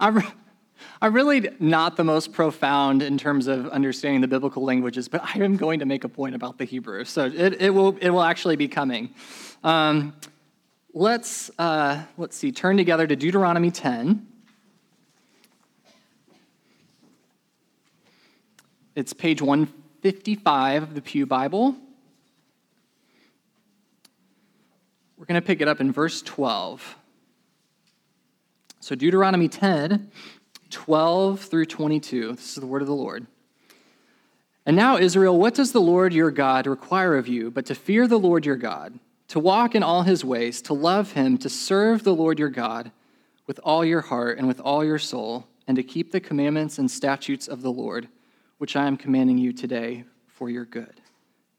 I'm, I'm really not the most profound in terms of understanding the biblical languages, but I am going to make a point about the Hebrew. So it, it, will, it will actually be coming. Um, let's, uh, let's see, turn together to Deuteronomy 10. It's page 155 of the Pew Bible. We're going to pick it up in verse 12. So, Deuteronomy 10, 12 through 22. This is the word of the Lord. And now, Israel, what does the Lord your God require of you but to fear the Lord your God, to walk in all his ways, to love him, to serve the Lord your God with all your heart and with all your soul, and to keep the commandments and statutes of the Lord, which I am commanding you today for your good?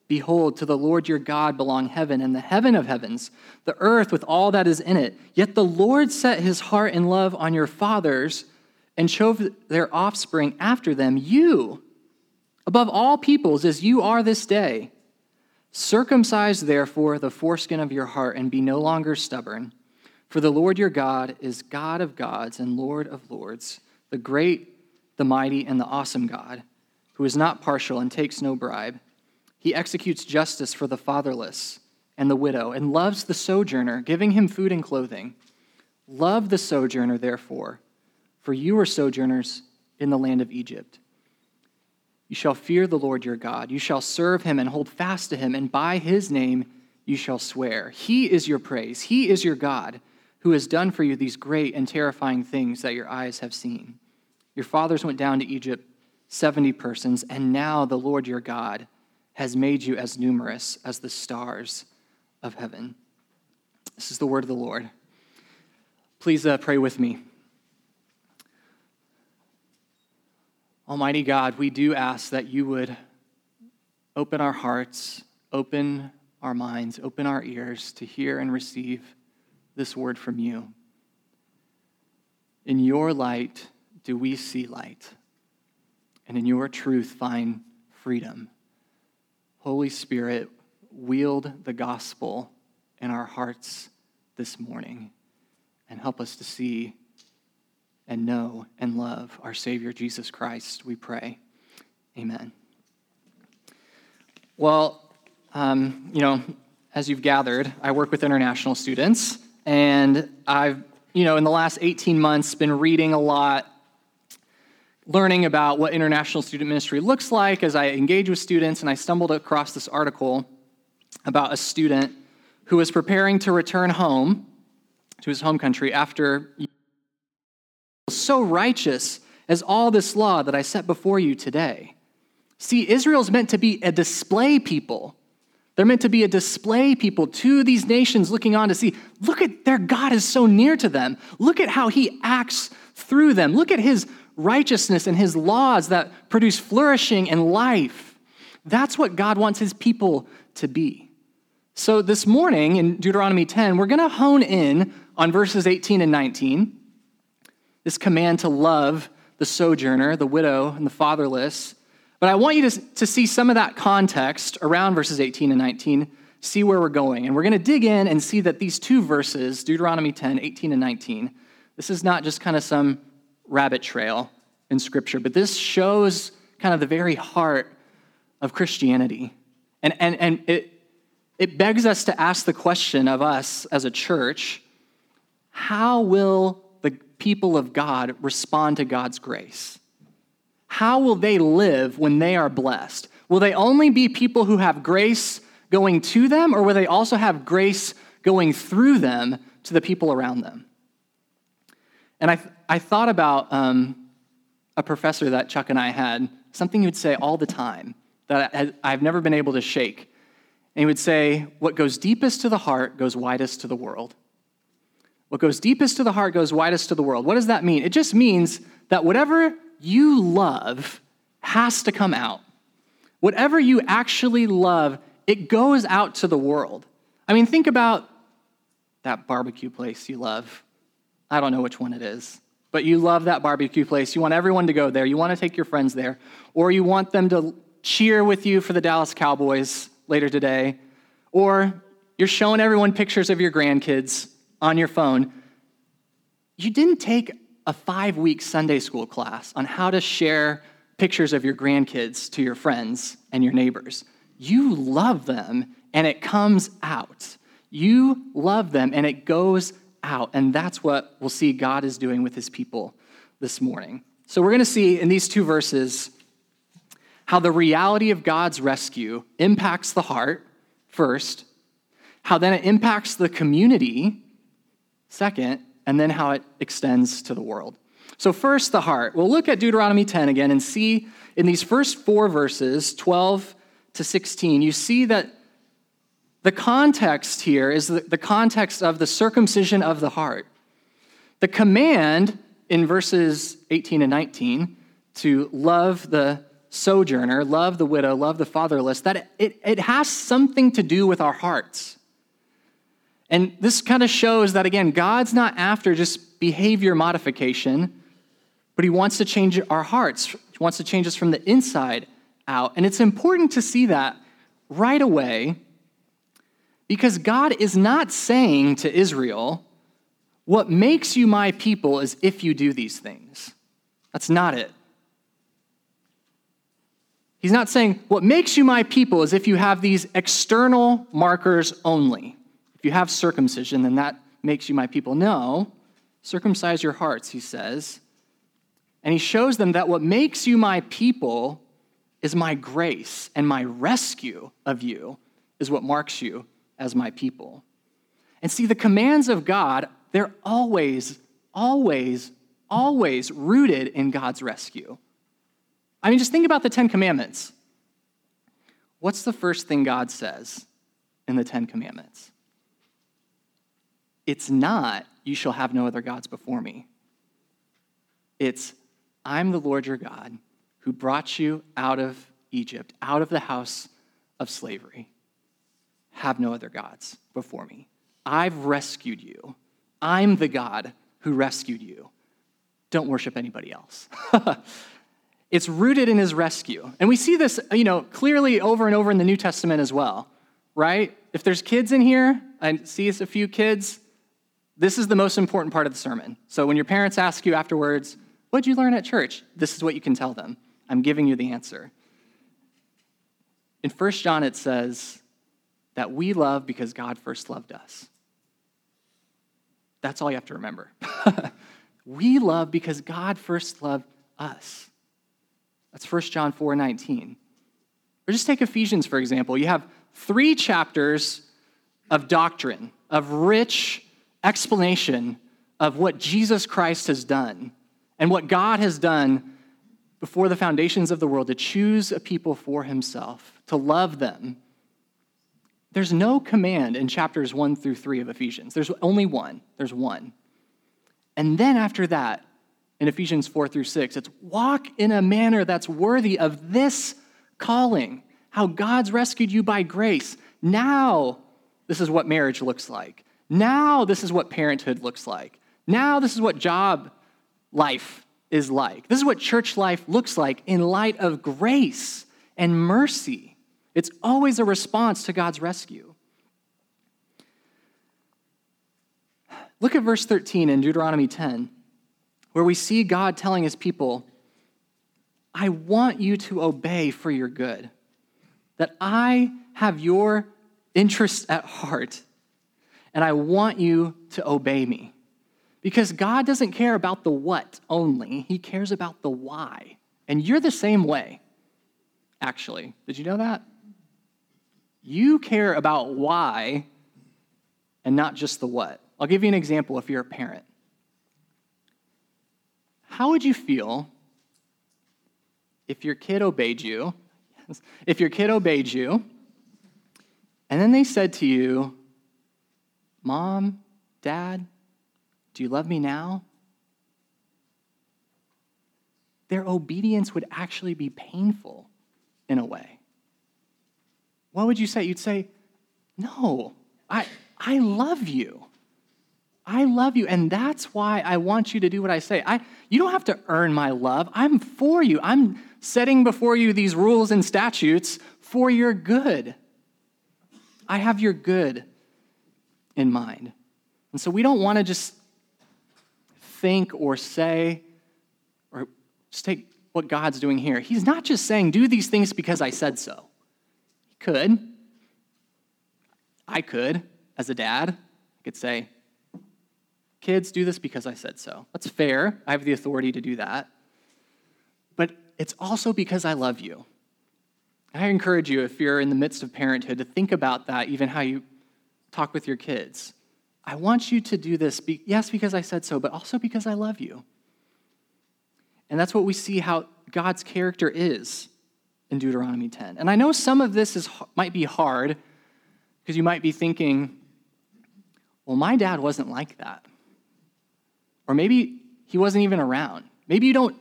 Behold, to the Lord your God belong heaven and the heaven of heavens, the earth with all that is in it. Yet the Lord set his heart and love on your fathers and chose their offspring after them, you, above all peoples, as you are this day. Circumcise therefore the foreskin of your heart and be no longer stubborn. For the Lord your God is God of gods and Lord of lords, the great, the mighty, and the awesome God, who is not partial and takes no bribe he executes justice for the fatherless and the widow and loves the sojourner, giving him food and clothing. Love the sojourner, therefore, for you are sojourners in the land of Egypt. You shall fear the Lord your God. You shall serve him and hold fast to him, and by his name you shall swear. He is your praise. He is your God, who has done for you these great and terrifying things that your eyes have seen. Your fathers went down to Egypt, 70 persons, and now the Lord your God has made you as numerous as the stars of heaven. This is the word of the Lord. Please uh, pray with me. Almighty God, we do ask that you would open our hearts, open our minds, open our ears to hear and receive this word from you. In your light do we see light, and in your truth find freedom. Holy Spirit, wield the gospel in our hearts this morning and help us to see and know and love our Savior Jesus Christ, we pray. Amen. Well, um, you know, as you've gathered, I work with international students, and I've, you know, in the last 18 months, been reading a lot learning about what international student ministry looks like as I engage with students, and I stumbled across this article about a student who was preparing to return home to his home country after so righteous as all this law that I set before you today. See, Israel's meant to be a display people. They're meant to be a display people to these nations looking on to see, look at their God is so near to them. Look at how he acts through them. Look at his righteousness and his laws that produce flourishing and life. That's what God wants his people to be. So this morning in Deuteronomy 10, we're going to hone in on verses 18 and 19. This command to love the sojourner, the widow, and the fatherless. But I want you to, to see some of that context around verses 18 and 19, see where we're going. And we're going to dig in and see that these two verses, Deuteronomy 10, 18 and 19, this is not just kind of some rabbit trail in Scripture, but this shows kind of the very heart of Christianity. And, and, and it, it begs us to ask the question of us as a church how will the people of God respond to God's grace? How will they live when they are blessed? Will they only be people who have grace going to them, or will they also have grace going through them to the people around them? And I, I thought about um, a professor that Chuck and I had, something he would say all the time that I've never been able to shake. And he would say, What goes deepest to the heart goes widest to the world. What goes deepest to the heart goes widest to the world. What does that mean? It just means that whatever you love has to come out. Whatever you actually love, it goes out to the world. I mean, think about that barbecue place you love. I don't know which one it is but you love that barbecue place. You want everyone to go there. You want to take your friends there. Or you want them to cheer with you for the Dallas Cowboys later today. Or you're showing everyone pictures of your grandkids on your phone. You didn't take a five week Sunday school class on how to share pictures of your grandkids to your friends and your neighbors. You love them and it comes out. You love them and it goes out. And that's what we'll see God is doing with his people this morning. So we're going to see in these two verses how the reality of God's rescue impacts the heart, first, how then it impacts the community, second, and then how it extends to the world. So, first, the heart. We'll look at Deuteronomy 10 again and see in these first four verses, 12 to 16, you see that the context here is the, the context of the circumcision of the heart. The command in verses 18 and 19 to love the sojourner, love the widow, love the fatherless, that it, it has something to do with our hearts. And this kind of shows that, again, God's not after just behavior modification, but He wants to change our hearts. He wants to change us from the inside out. And it's important to see that right away because God is not saying to Israel, What makes you my people is if you do these things. That's not it. He's not saying, What makes you my people is if you have these external markers only. If you have circumcision, then that makes you my people. No, circumcise your hearts, he says. And he shows them that what makes you my people is my grace, and my rescue of you is what marks you as my people. And see, the commands of God, they're always, always, always rooted in God's rescue. I mean, just think about the Ten Commandments. What's the first thing God says in the Ten Commandments? It's not, you shall have no other gods before me. It's, I'm the Lord your God who brought you out of Egypt, out of the house of slavery. Have no other gods before me. I've rescued you. I'm the God who rescued you. Don't worship anybody else. it's rooted in his rescue. And we see this, you know, clearly over and over in the New Testament as well, right? If there's kids in here, I see a few kids, this is the most important part of the sermon. So when your parents ask you afterwards, What'd you learn at church? This is what you can tell them. I'm giving you the answer. In 1 John, it says that we love because God first loved us. That's all you have to remember. we love because God first loved us. That's 1 John 4 19. Or just take Ephesians, for example. You have three chapters of doctrine, of rich explanation of what Jesus Christ has done and what God has done before the foundations of the world to choose a people for himself, to love them. There's no command in chapters 1 through 3 of Ephesians. There's only one. There's one. And then after that, in Ephesians 4 through 6, it's walk in a manner that's worthy of this calling, how God's rescued you by grace. Now, this is what marriage looks like. Now, this is what parenthood looks like. Now, this is what job life is like. This is what church life looks like in light of grace and mercy. It's always a response to God's rescue. Look at verse 13 in Deuteronomy 10, where we see God telling his people, I want you to obey for your good, that I have your interests at heart, and I want you to obey me. Because God doesn't care about the what only, He cares about the why. And you're the same way, actually. Did you know that? You care about why and not just the what. I'll give you an example if you're a parent. How would you feel if your kid obeyed you? If your kid obeyed you, and then they said to you, Mom, Dad, do you love me now? Their obedience would actually be painful in a way. What would you say? You'd say, No, I, I love you. I love you, and that's why I want you to do what I say. I, you don't have to earn my love. I'm for you. I'm setting before you these rules and statutes for your good. I have your good in mind. And so we don't want to just think or say, or just take what God's doing here. He's not just saying, do these things because I said so. He could. I could, as a dad, I could say, kids, do this because I said so. That's fair. I have the authority to do that. But it's also because I love you. I encourage you, if you're in the midst of parenthood, to think about that, even how you talk with your kids. I want you to do this, yes, because I said so, but also because I love you. And that's what we see how God's character is in Deuteronomy 10. And I know some of this is, might be hard because you might be thinking, well, my dad wasn't like that. Or maybe he wasn't even around. Maybe you don't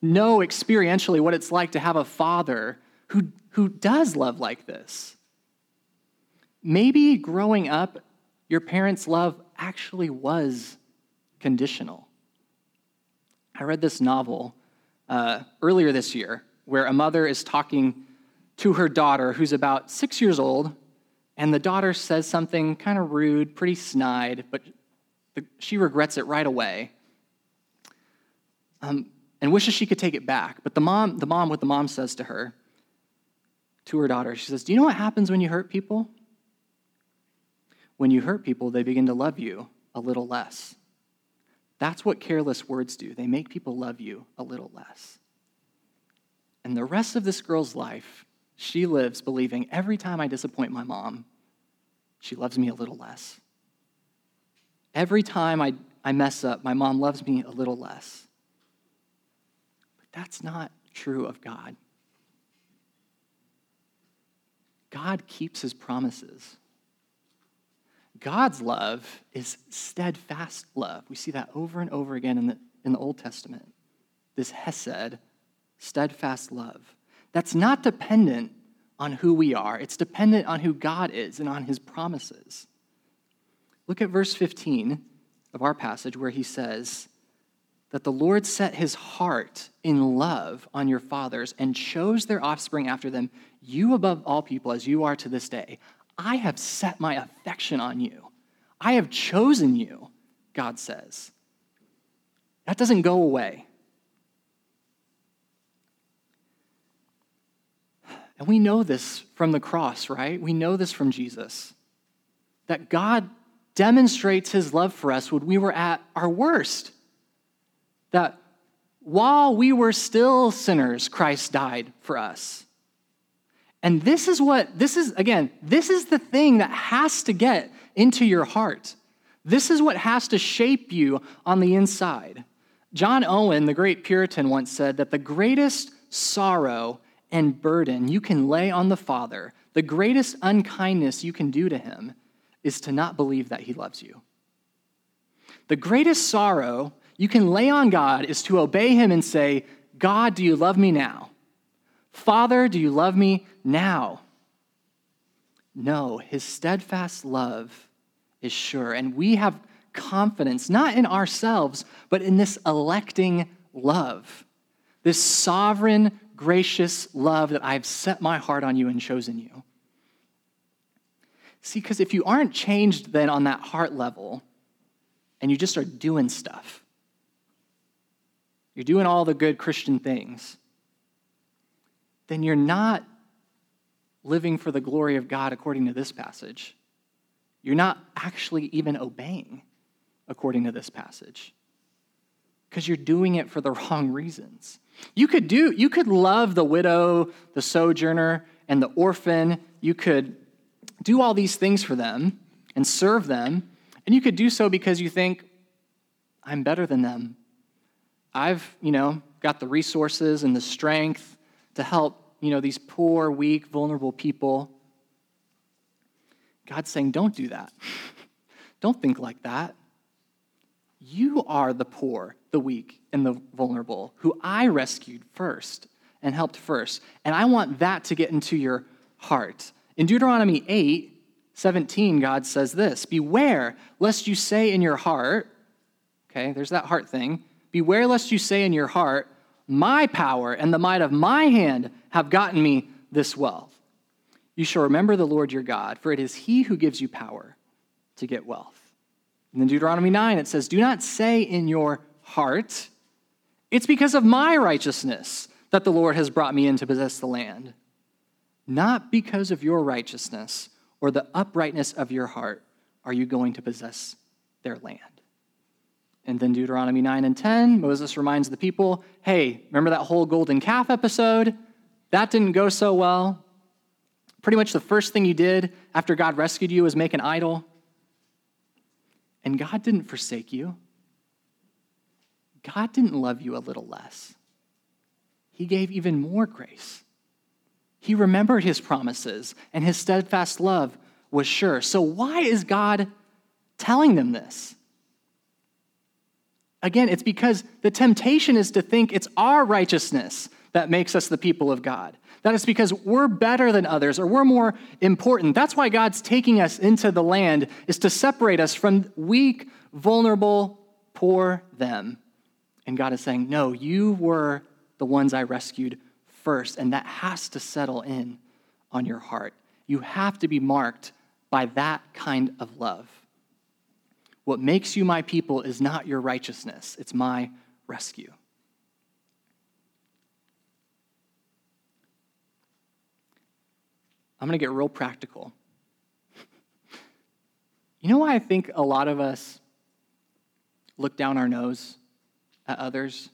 know experientially what it's like to have a father who, who does love like this. Maybe growing up, your parents' love actually was conditional. I read this novel uh, earlier this year where a mother is talking to her daughter who's about six years old, and the daughter says something kind of rude, pretty snide, but the, she regrets it right away um, and wishes she could take it back. But the mom, the mom, what the mom says to her, to her daughter, she says, Do you know what happens when you hurt people? When you hurt people, they begin to love you a little less. That's what careless words do. They make people love you a little less. And the rest of this girl's life, she lives believing every time I disappoint my mom, she loves me a little less. Every time I, I mess up, my mom loves me a little less. But that's not true of God. God keeps his promises. God's love is steadfast love. We see that over and over again in the, in the Old Testament. This Hesed, steadfast love. That's not dependent on who we are, it's dependent on who God is and on his promises. Look at verse 15 of our passage where he says that the Lord set his heart in love on your fathers and chose their offspring after them, you above all people as you are to this day. I have set my affection on you. I have chosen you, God says. That doesn't go away. And we know this from the cross, right? We know this from Jesus. That God demonstrates his love for us when we were at our worst. That while we were still sinners, Christ died for us. And this is what, this is, again, this is the thing that has to get into your heart. This is what has to shape you on the inside. John Owen, the great Puritan, once said that the greatest sorrow and burden you can lay on the Father, the greatest unkindness you can do to him, is to not believe that he loves you. The greatest sorrow you can lay on God is to obey him and say, God, do you love me now? Father, do you love me now? No, his steadfast love is sure. And we have confidence, not in ourselves, but in this electing love, this sovereign, gracious love that I've set my heart on you and chosen you. See, because if you aren't changed then on that heart level, and you just are doing stuff, you're doing all the good Christian things, then you're not living for the glory of God according to this passage. You're not actually even obeying according to this passage because you're doing it for the wrong reasons. You could do you could love the widow, the sojourner, and the orphan. You could do all these things for them and serve them, and you could do so because you think I'm better than them. I've, you know, got the resources and the strength to help, you know, these poor, weak, vulnerable people. God's saying, don't do that. don't think like that. You are the poor, the weak, and the vulnerable who I rescued first and helped first. And I want that to get into your heart. In Deuteronomy 8, 17, God says this Beware lest you say in your heart, okay, there's that heart thing. Beware lest you say in your heart, my power and the might of my hand have gotten me this wealth. You shall remember the Lord your God, for it is he who gives you power to get wealth. And in Deuteronomy 9, it says, Do not say in your heart, it's because of my righteousness that the Lord has brought me in to possess the land, not because of your righteousness or the uprightness of your heart are you going to possess their land. And then Deuteronomy 9 and 10, Moses reminds the people hey, remember that whole golden calf episode? That didn't go so well. Pretty much the first thing you did after God rescued you was make an idol. And God didn't forsake you. God didn't love you a little less. He gave even more grace. He remembered his promises, and his steadfast love was sure. So, why is God telling them this? Again, it's because the temptation is to think it's our righteousness that makes us the people of God. That is because we're better than others or we're more important. That's why God's taking us into the land is to separate us from weak, vulnerable, poor them. And God is saying, "No, you were the ones I rescued first, and that has to settle in on your heart. You have to be marked by that kind of love. What makes you my people is not your righteousness, it's my rescue. I'm going to get real practical. You know why I think a lot of us look down our nose at others?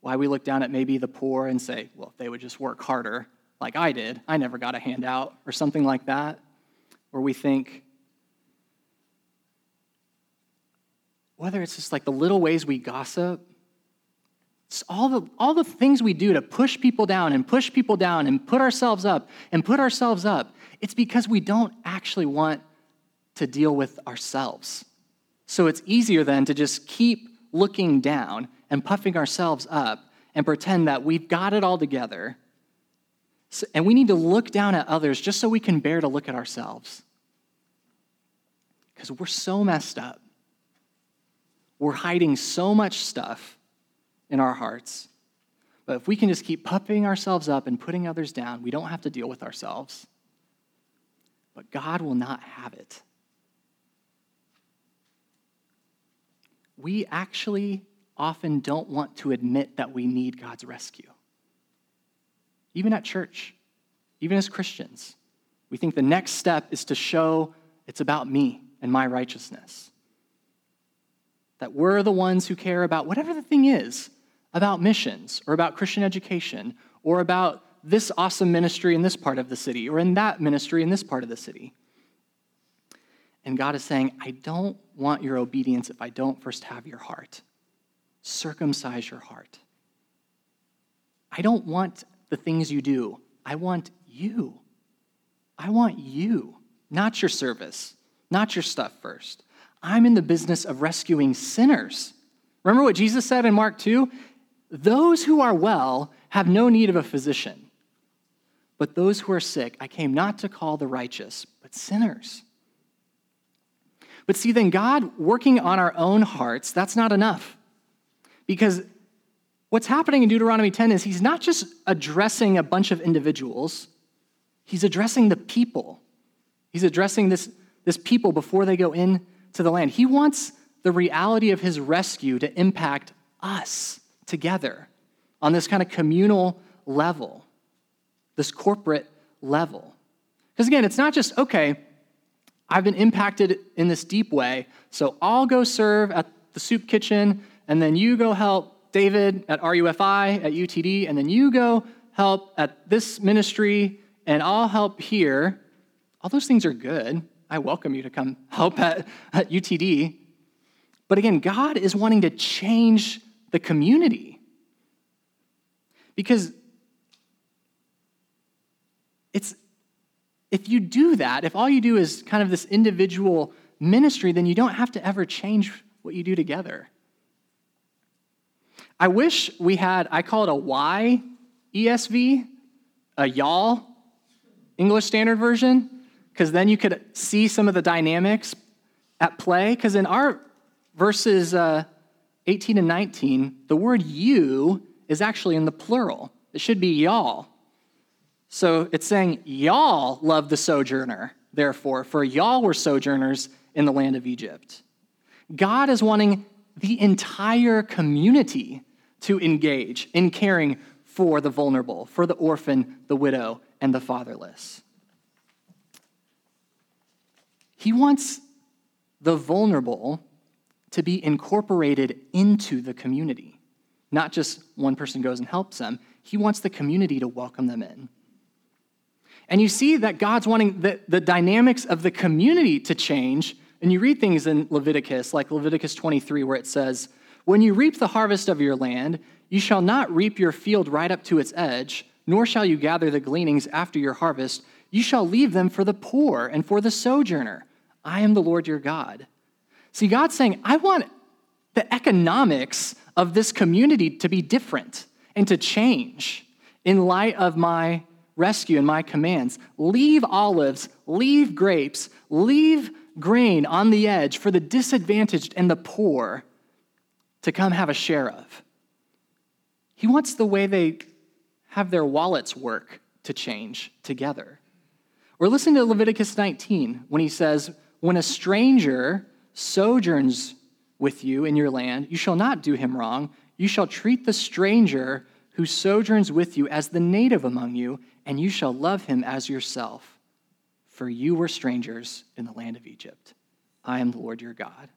Why we look down at maybe the poor and say, well, if they would just work harder like I did, I never got a handout, or something like that. Or we think, whether it's just like the little ways we gossip, it's all the, all the things we do to push people down and push people down and put ourselves up and put ourselves up, it's because we don't actually want to deal with ourselves. So it's easier then to just keep looking down and puffing ourselves up and pretend that we've got it all together. So, and we need to look down at others just so we can bear to look at ourselves. Because we're so messed up. We're hiding so much stuff in our hearts. But if we can just keep puffing ourselves up and putting others down, we don't have to deal with ourselves. But God will not have it. We actually often don't want to admit that we need God's rescue. Even at church, even as Christians, we think the next step is to show it's about me and my righteousness that we're the ones who care about whatever the thing is about missions or about Christian education or about this awesome ministry in this part of the city or in that ministry in this part of the city. And God is saying, I don't want your obedience if I don't first have your heart. Circumcise your heart. I don't want the things you do. I want you. I want you, not your service, not your stuff first. I'm in the business of rescuing sinners. Remember what Jesus said in Mark 2? Those who are well have no need of a physician, but those who are sick, I came not to call the righteous, but sinners. But see, then God working on our own hearts, that's not enough. Because what's happening in Deuteronomy 10 is he's not just addressing a bunch of individuals, he's addressing the people. He's addressing this, this people before they go in to the land. He wants the reality of his rescue to impact us together on this kind of communal level, this corporate level. Because again, it's not just, okay, I've been impacted in this deep way, so I'll go serve at the soup kitchen, and then you go help David at RUFI, at UTD, and then you go help at this ministry, and I'll help here. All those things are good. I welcome you to come help at, at UTD. But again, God is wanting to change the community. Because it's if you do that, if all you do is kind of this individual ministry, then you don't have to ever change what you do together. I wish we had, I call it a Y ESV, a y'all English Standard Version because then you could see some of the dynamics at play. Because in our verses uh, 18 and 19, the word you is actually in the plural. It should be y'all. So it's saying, y'all love the sojourner, therefore, for y'all were sojourners in the land of Egypt. God is wanting the entire community to engage in caring for the vulnerable, for the orphan, the widow, and the fatherless. He wants the vulnerable to be incorporated into the community. Not just one person goes and helps them, he wants the community to welcome them in. And you see that God's wanting the, the dynamics of the community to change. And you read things in Leviticus, like Leviticus 23, where it says, When you reap the harvest of your land, you shall not reap your field right up to its edge, nor shall you gather the gleanings after your harvest. You shall leave them for the poor and for the sojourner. I am the Lord your God. See, God's saying, I want the economics of this community to be different and to change in light of my rescue and my commands. Leave olives, leave grapes, leave grain on the edge for the disadvantaged and the poor to come have a share of. He wants the way they have their wallets work to change together. Or listen to Leviticus 19 when he says, When a stranger sojourns with you in your land, you shall not do him wrong. You shall treat the stranger who sojourns with you as the native among you, and you shall love him as yourself. For you were strangers in the land of Egypt. I am the Lord your God.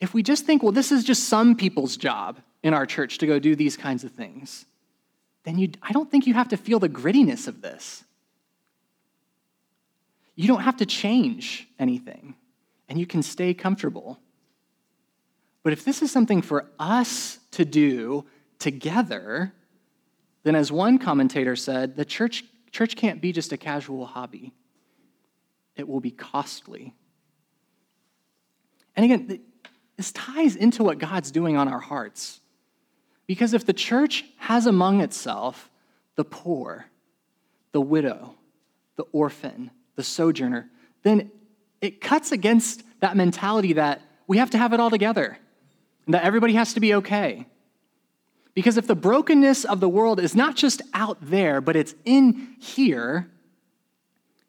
If we just think, well, this is just some people's job in our church to go do these kinds of things, then you, I don't think you have to feel the grittiness of this. You don't have to change anything, and you can stay comfortable. But if this is something for us to do together, then as one commentator said, the church, church can't be just a casual hobby. It will be costly. And again, this ties into what God's doing on our hearts. Because if the church has among itself the poor, the widow, the orphan, the sojourner, then it cuts against that mentality that we have to have it all together and that everybody has to be okay. Because if the brokenness of the world is not just out there, but it's in here,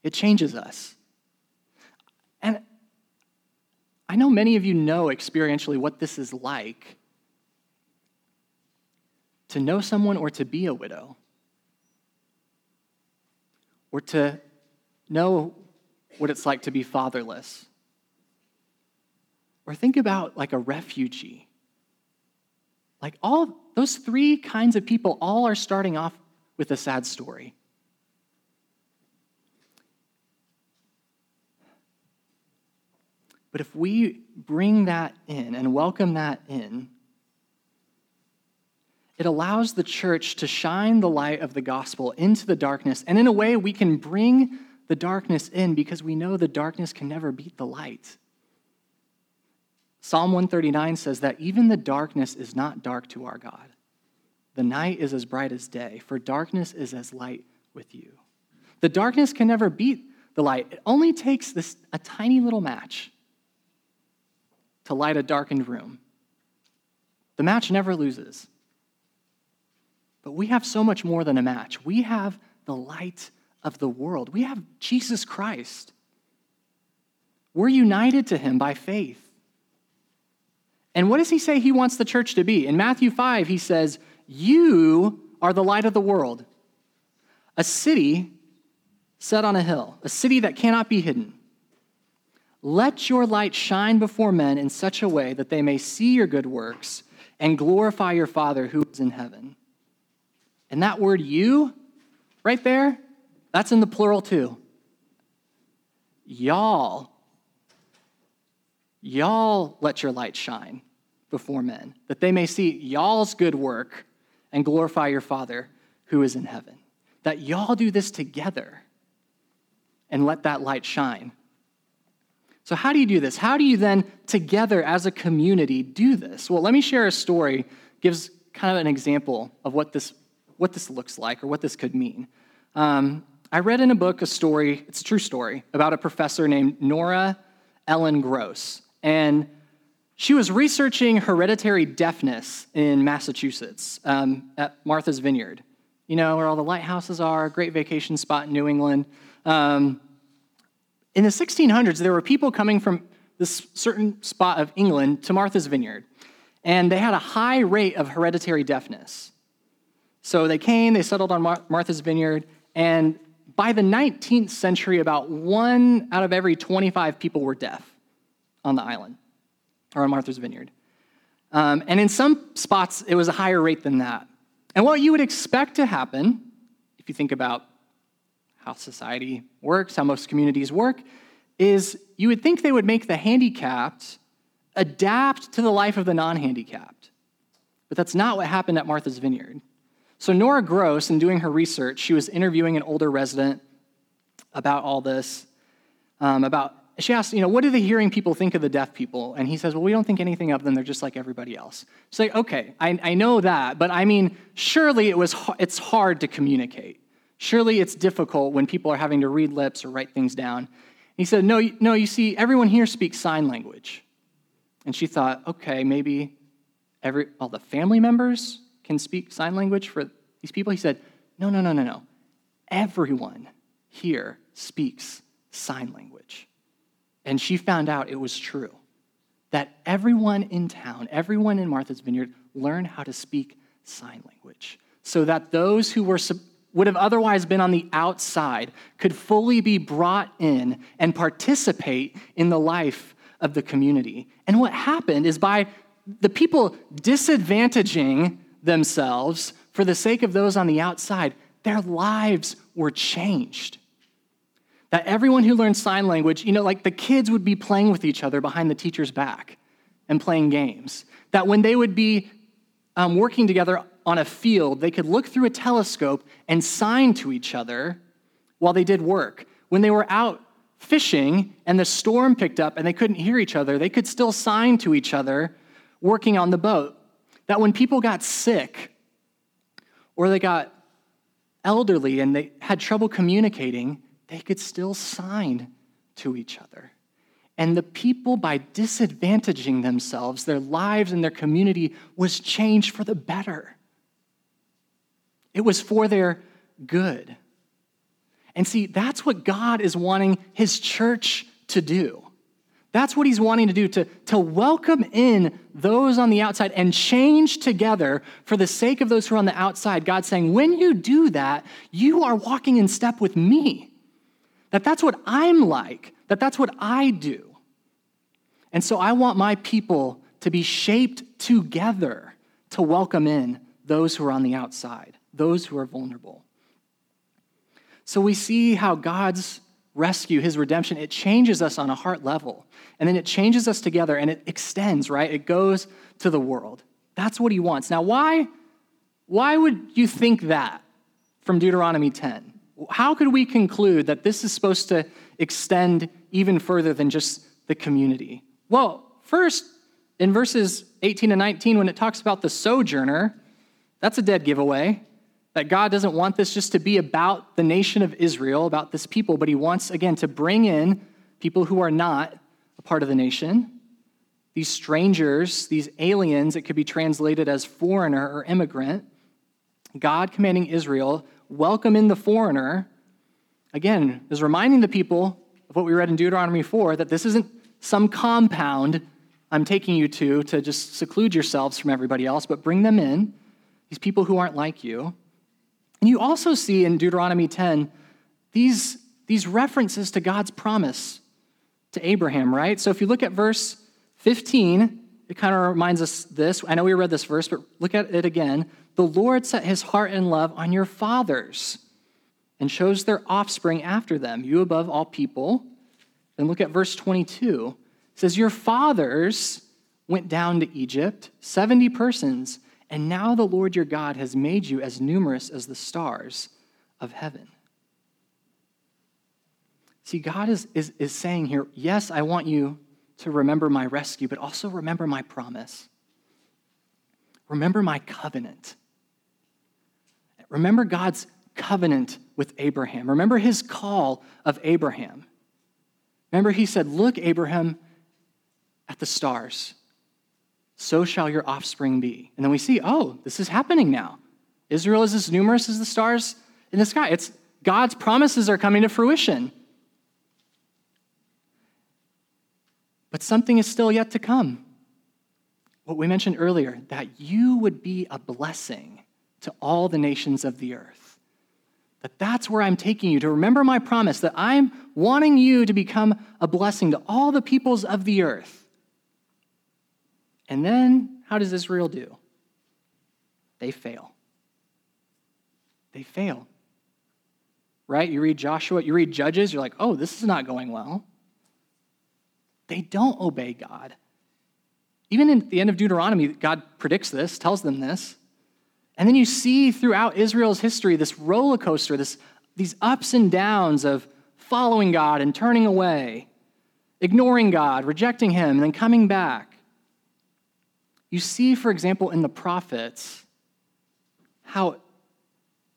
it changes us. And I know many of you know experientially what this is like to know someone or to be a widow, or to know what it's like to be fatherless. Or think about like a refugee. Like all those three kinds of people all are starting off with a sad story. But if we bring that in and welcome that in, it allows the church to shine the light of the gospel into the darkness. And in a way, we can bring the darkness in because we know the darkness can never beat the light. Psalm 139 says that even the darkness is not dark to our God. The night is as bright as day, for darkness is as light with you. The darkness can never beat the light. It only takes this a tiny little match to light a darkened room. The match never loses. But we have so much more than a match. We have the light of the world. We have Jesus Christ. We're united to him by faith. And what does he say he wants the church to be? In Matthew 5, he says, You are the light of the world, a city set on a hill, a city that cannot be hidden. Let your light shine before men in such a way that they may see your good works and glorify your Father who is in heaven. And that word you, right there, that's in the plural too. Y'all, y'all let your light shine before men, that they may see y'all's good work and glorify your Father who is in heaven. That y'all do this together and let that light shine so, how do you do this? How do you then, together as a community, do this? Well, let me share a story, gives kind of an example of what this, what this looks like or what this could mean. Um, I read in a book a story, it's a true story, about a professor named Nora Ellen Groce. And she was researching hereditary deafness in Massachusetts um, at Martha's Vineyard, you know, where all the lighthouses are, great vacation spot in New England. Um, in the 1600s, there were people coming from, this certain spot of England to Martha's Vineyard. And they had a high rate of hereditary deafness. So they came, they settled on Mar- Martha's Vineyard, and by the 19th century, about one out of every 25 people were deaf on the island or on Martha's Vineyard. Um, and in some spots, it was a higher rate than that. And what you would expect to happen, if you think about how society works, how most communities work, is you would think they would make the handicapped adapt to the life of the non handicapped. But that's not what happened at Martha's Vineyard. So, Nora Groce, in doing her research, she was interviewing an older resident about all this, um, about she asked, you know, what do the hearing people think of the deaf people? And he says, well, we don't think anything of them. They're just like everybody else. She's like, okay, I, I know that, but I mean, surely it was, it's hard to communicate. Surely it's difficult when people are having to read lips or write things down. He said, no, no, you see, everyone here speaks sign language. And she thought, okay, maybe every, all the family members can speak sign language for these people. He said, no, no, no, no, no. Everyone here speaks sign language. And she found out it was true that everyone in town, everyone in Martha's Vineyard, learned how to speak sign language so that those who were would have otherwise been on the outside could fully be brought in and participate in the life of the community. And what happened is by the people disadvantaging themselves for the sake of those on the outside, their lives were changed that everyone who learned sign language, you know, like the kids would be playing with each other behind the teacher's back and playing games. That when they would be um, working together on a field, they could look through a telescope and sign to each other while they did work. When they were out fishing and the storm picked up and they couldn't hear each other, they could still sign to each other working on the boat. That when people got sick or they got elderly and they had trouble communicating, they could still sign to each other. And the people, by disadvantaging themselves, their lives and their community was changed for the better. It was for their good. And see, that's what God is wanting his church to do. That's what he's wanting to do to, to welcome in those on the outside and change together for the sake of those who are on the outside. God's saying, when you do that, you are walking in step with me that that's what I'm like, that that's what I do. And so I want my people to be shaped together to welcome in those who are on the outside, those who are vulnerable. So we see how God's rescue, his redemption, it changes us on a heart level. And then it changes us together and it extends, right? It goes to the world. That's what he wants. Now, why, why would you think that from Deuteronomy 10? How could we conclude that this is supposed to extend even further than just the community? Well, first, in verses 18 and 19, when it talks about the sojourner, that's a dead giveaway. That God doesn't want this just to be about the nation of Israel, about this people, but He wants, again, to bring in people who are not a part of the nation. These strangers, these aliens, it could be translated as foreigner or immigrant. God commanding Israel welcome in the foreigner, again, is reminding the people of what we read in Deuteronomy 4 that this isn't some compound I'm taking you to to just seclude yourselves from everybody else, but bring them in, these people who aren't like you. And you also see in Deuteronomy 10 these, these references to God's promise to Abraham, right? So if you look at verse 15, it kind of reminds us this. I know we read this verse, but look at it again. The Lord set his heart and love on your fathers and chose their offspring after them, you above all people. Then look at verse 22. It says, Your fathers went down to Egypt, 70 persons, and now the Lord your God has made you as numerous as the stars of heaven. See, God is, is, is saying here, yes, I want you to remember my rescue, but also remember my promise. Remember my covenant. Remember God's covenant with Abraham. Remember his call of Abraham. Remember, he said, Look, Abraham, at the stars. So shall your offspring be. And then we see, oh, this is happening now. Israel is as numerous as the stars in the sky. It's God's promises are coming to fruition. But something is still yet to come. What we mentioned earlier, that you would be a blessing to all the nations of the earth. That that's where I'm taking you to remember my promise that I'm wanting you to become a blessing to all the peoples of the earth. And then how does Israel do? They fail. They fail. Right? You read Joshua, you read Judges, you're like, oh, this is not going well. They don't obey God. Even in the end of Deuteronomy, God predicts this, tells them this. And then you see throughout Israel's history this roller coaster, this, these ups and downs of following God and turning away, ignoring God, rejecting Him, and then coming back. You see, for example, in the prophets, how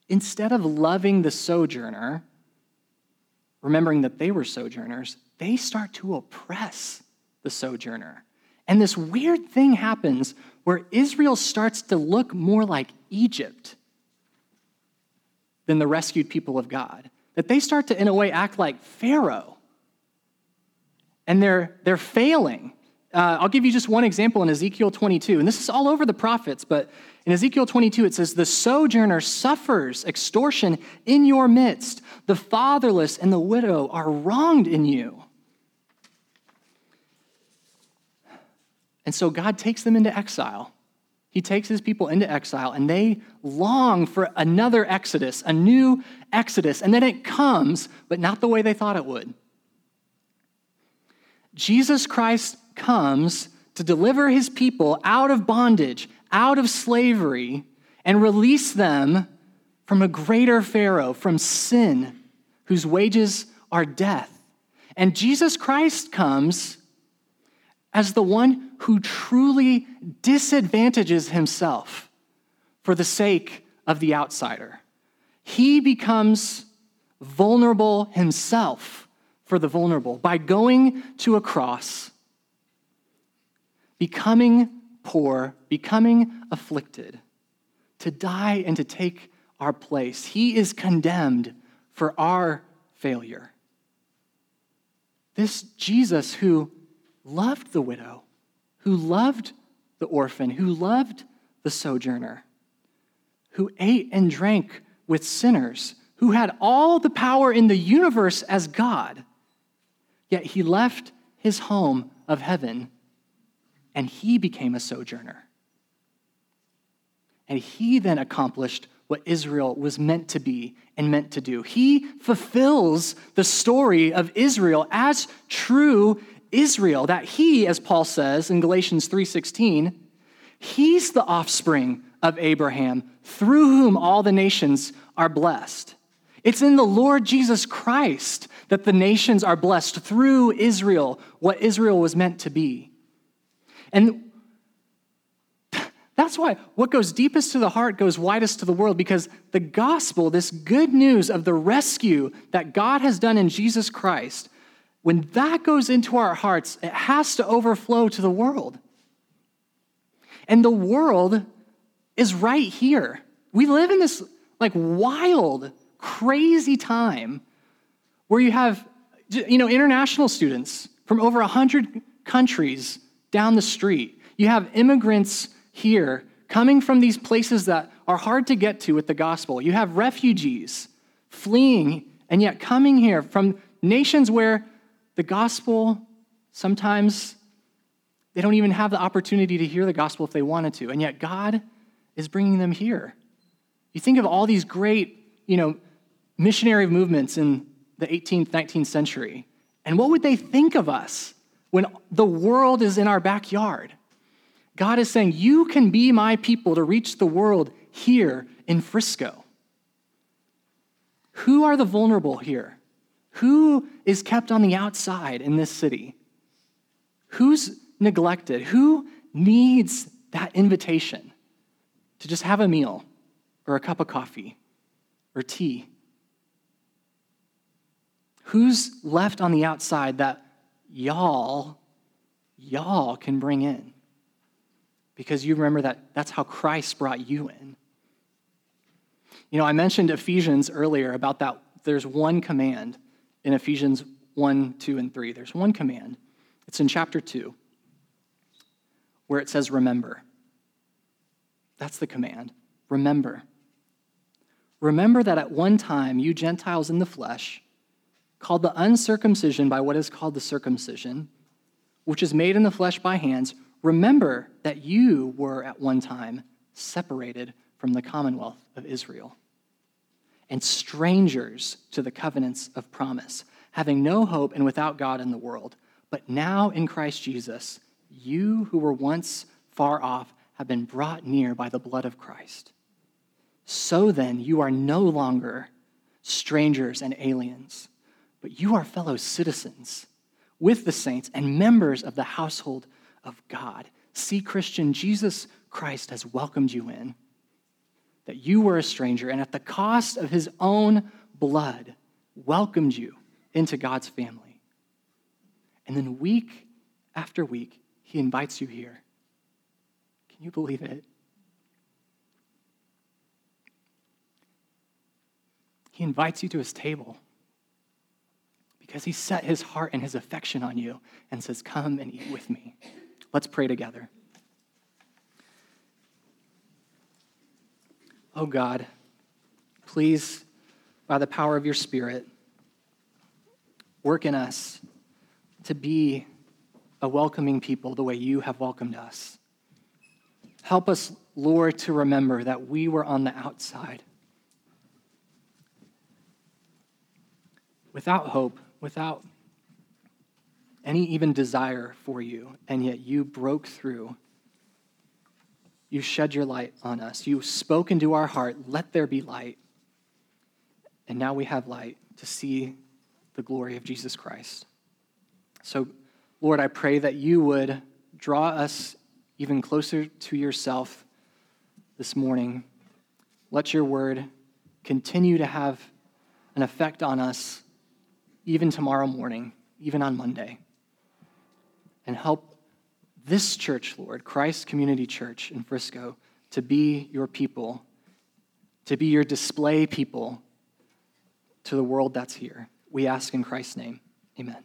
instead of loving the sojourner, remembering that they were sojourners, they start to oppress the sojourner. And this weird thing happens where Israel starts to look more like Egypt than the rescued people of God. That they start to, in a way, act like Pharaoh. And they're, they're failing. Uh, I'll give you just one example in Ezekiel 22. And this is all over the prophets, but in Ezekiel 22, it says, The sojourner suffers extortion in your midst. The fatherless and the widow are wronged in you. And so God takes them into exile. He takes his people into exile, and they long for another exodus, a new exodus. And then it comes, but not the way they thought it would. Jesus Christ comes to deliver his people out of bondage, out of slavery, and release them from a greater Pharaoh, from sin, whose wages are death. And Jesus Christ comes as the one who truly disadvantages himself for the sake of the outsider. He becomes vulnerable himself for the vulnerable by going to a cross, becoming poor, becoming afflicted, to die and to take our place. He is condemned for our failure. This Jesus who loved the widow, who loved the orphan, who loved the sojourner, who ate and drank with sinners, who had all the power in the universe as God. Yet he left his home of heaven and he became a sojourner. And he then accomplished what Israel was meant to be and meant to do. He fulfills the story of Israel as true Israel, that he, as Paul says in Galatians 3:16, he's the offspring of Abraham, through whom all the nations are blessed. It's in the Lord Jesus Christ that the nations are blessed through Israel, what Israel was meant to be. And that's why what goes deepest to the heart goes widest to the world because the gospel, this good news of the rescue that God has done in Jesus Christ, when that goes into our hearts, it has to overflow to the world. And the world is right here. We live in this like wild, crazy time where you have you know international students from over 100 countries down the street. You have immigrants here coming from these places that are hard to get to with the gospel. You have refugees fleeing and yet coming here from nations where the gospel, sometimes they don't even have the opportunity to hear the gospel if they wanted to, and yet God is bringing them here. You think of all these great, you know, missionary movements in the 18th, 19th century, and what would they think of us when the world is in our backyard? God is saying, You can be my people to reach the world here in Frisco. Who are the vulnerable here? Who is kept on the outside in this city? Who's neglected? Who needs that invitation to just have a meal or a cup of coffee or tea? Who's left on the outside that y'all, y'all can bring in? Because you remember that that's how Christ brought you in. You know, I mentioned Ephesians earlier about that there's one command in Ephesians 1, 2, and 3. There's one command, It's in chapter 2, where it says, Remember. That's the command. Remember. Remember that at one time, you Gentiles in the flesh, called the uncircumcision by what is called the circumcision, which is made in the flesh by hands, remember that you were at one time separated from the commonwealth of Israel and strangers to the covenants of promise, having no hope and without God in the world. But now in Christ Jesus, you who were once far off have been brought near by the blood of Christ. So then, you are no longer strangers and aliens, but you are fellow citizens with the saints and members of the household of God. See, Christian, Jesus Christ has welcomed you in, that you were a stranger, and at the cost of his own blood, welcomed you into God's family. And then, week after week, he invites you here. Can you believe it? He invites you to his table because he set his heart and his affection on you and says, Come and eat with me. Let's pray together. Oh God, please, by the power of your Spirit, work in us to be a welcoming people the way you have welcomed us. Help us, Lord, to remember that we were on the outside. Without hope, without any even desire for you, and yet you broke through. You shed your light on us. You spoke into our heart, let there be light. And now we have light to see the glory of Jesus Christ. So, Lord, I pray that you would draw us even closer to yourself this morning. Let your word continue to have an effect on us even tomorrow morning, even on Monday. And help this church, Lord, Christ Community Church in Frisco, to be your people, to be your display people to the world that's here. We ask in Christ's name. Amen.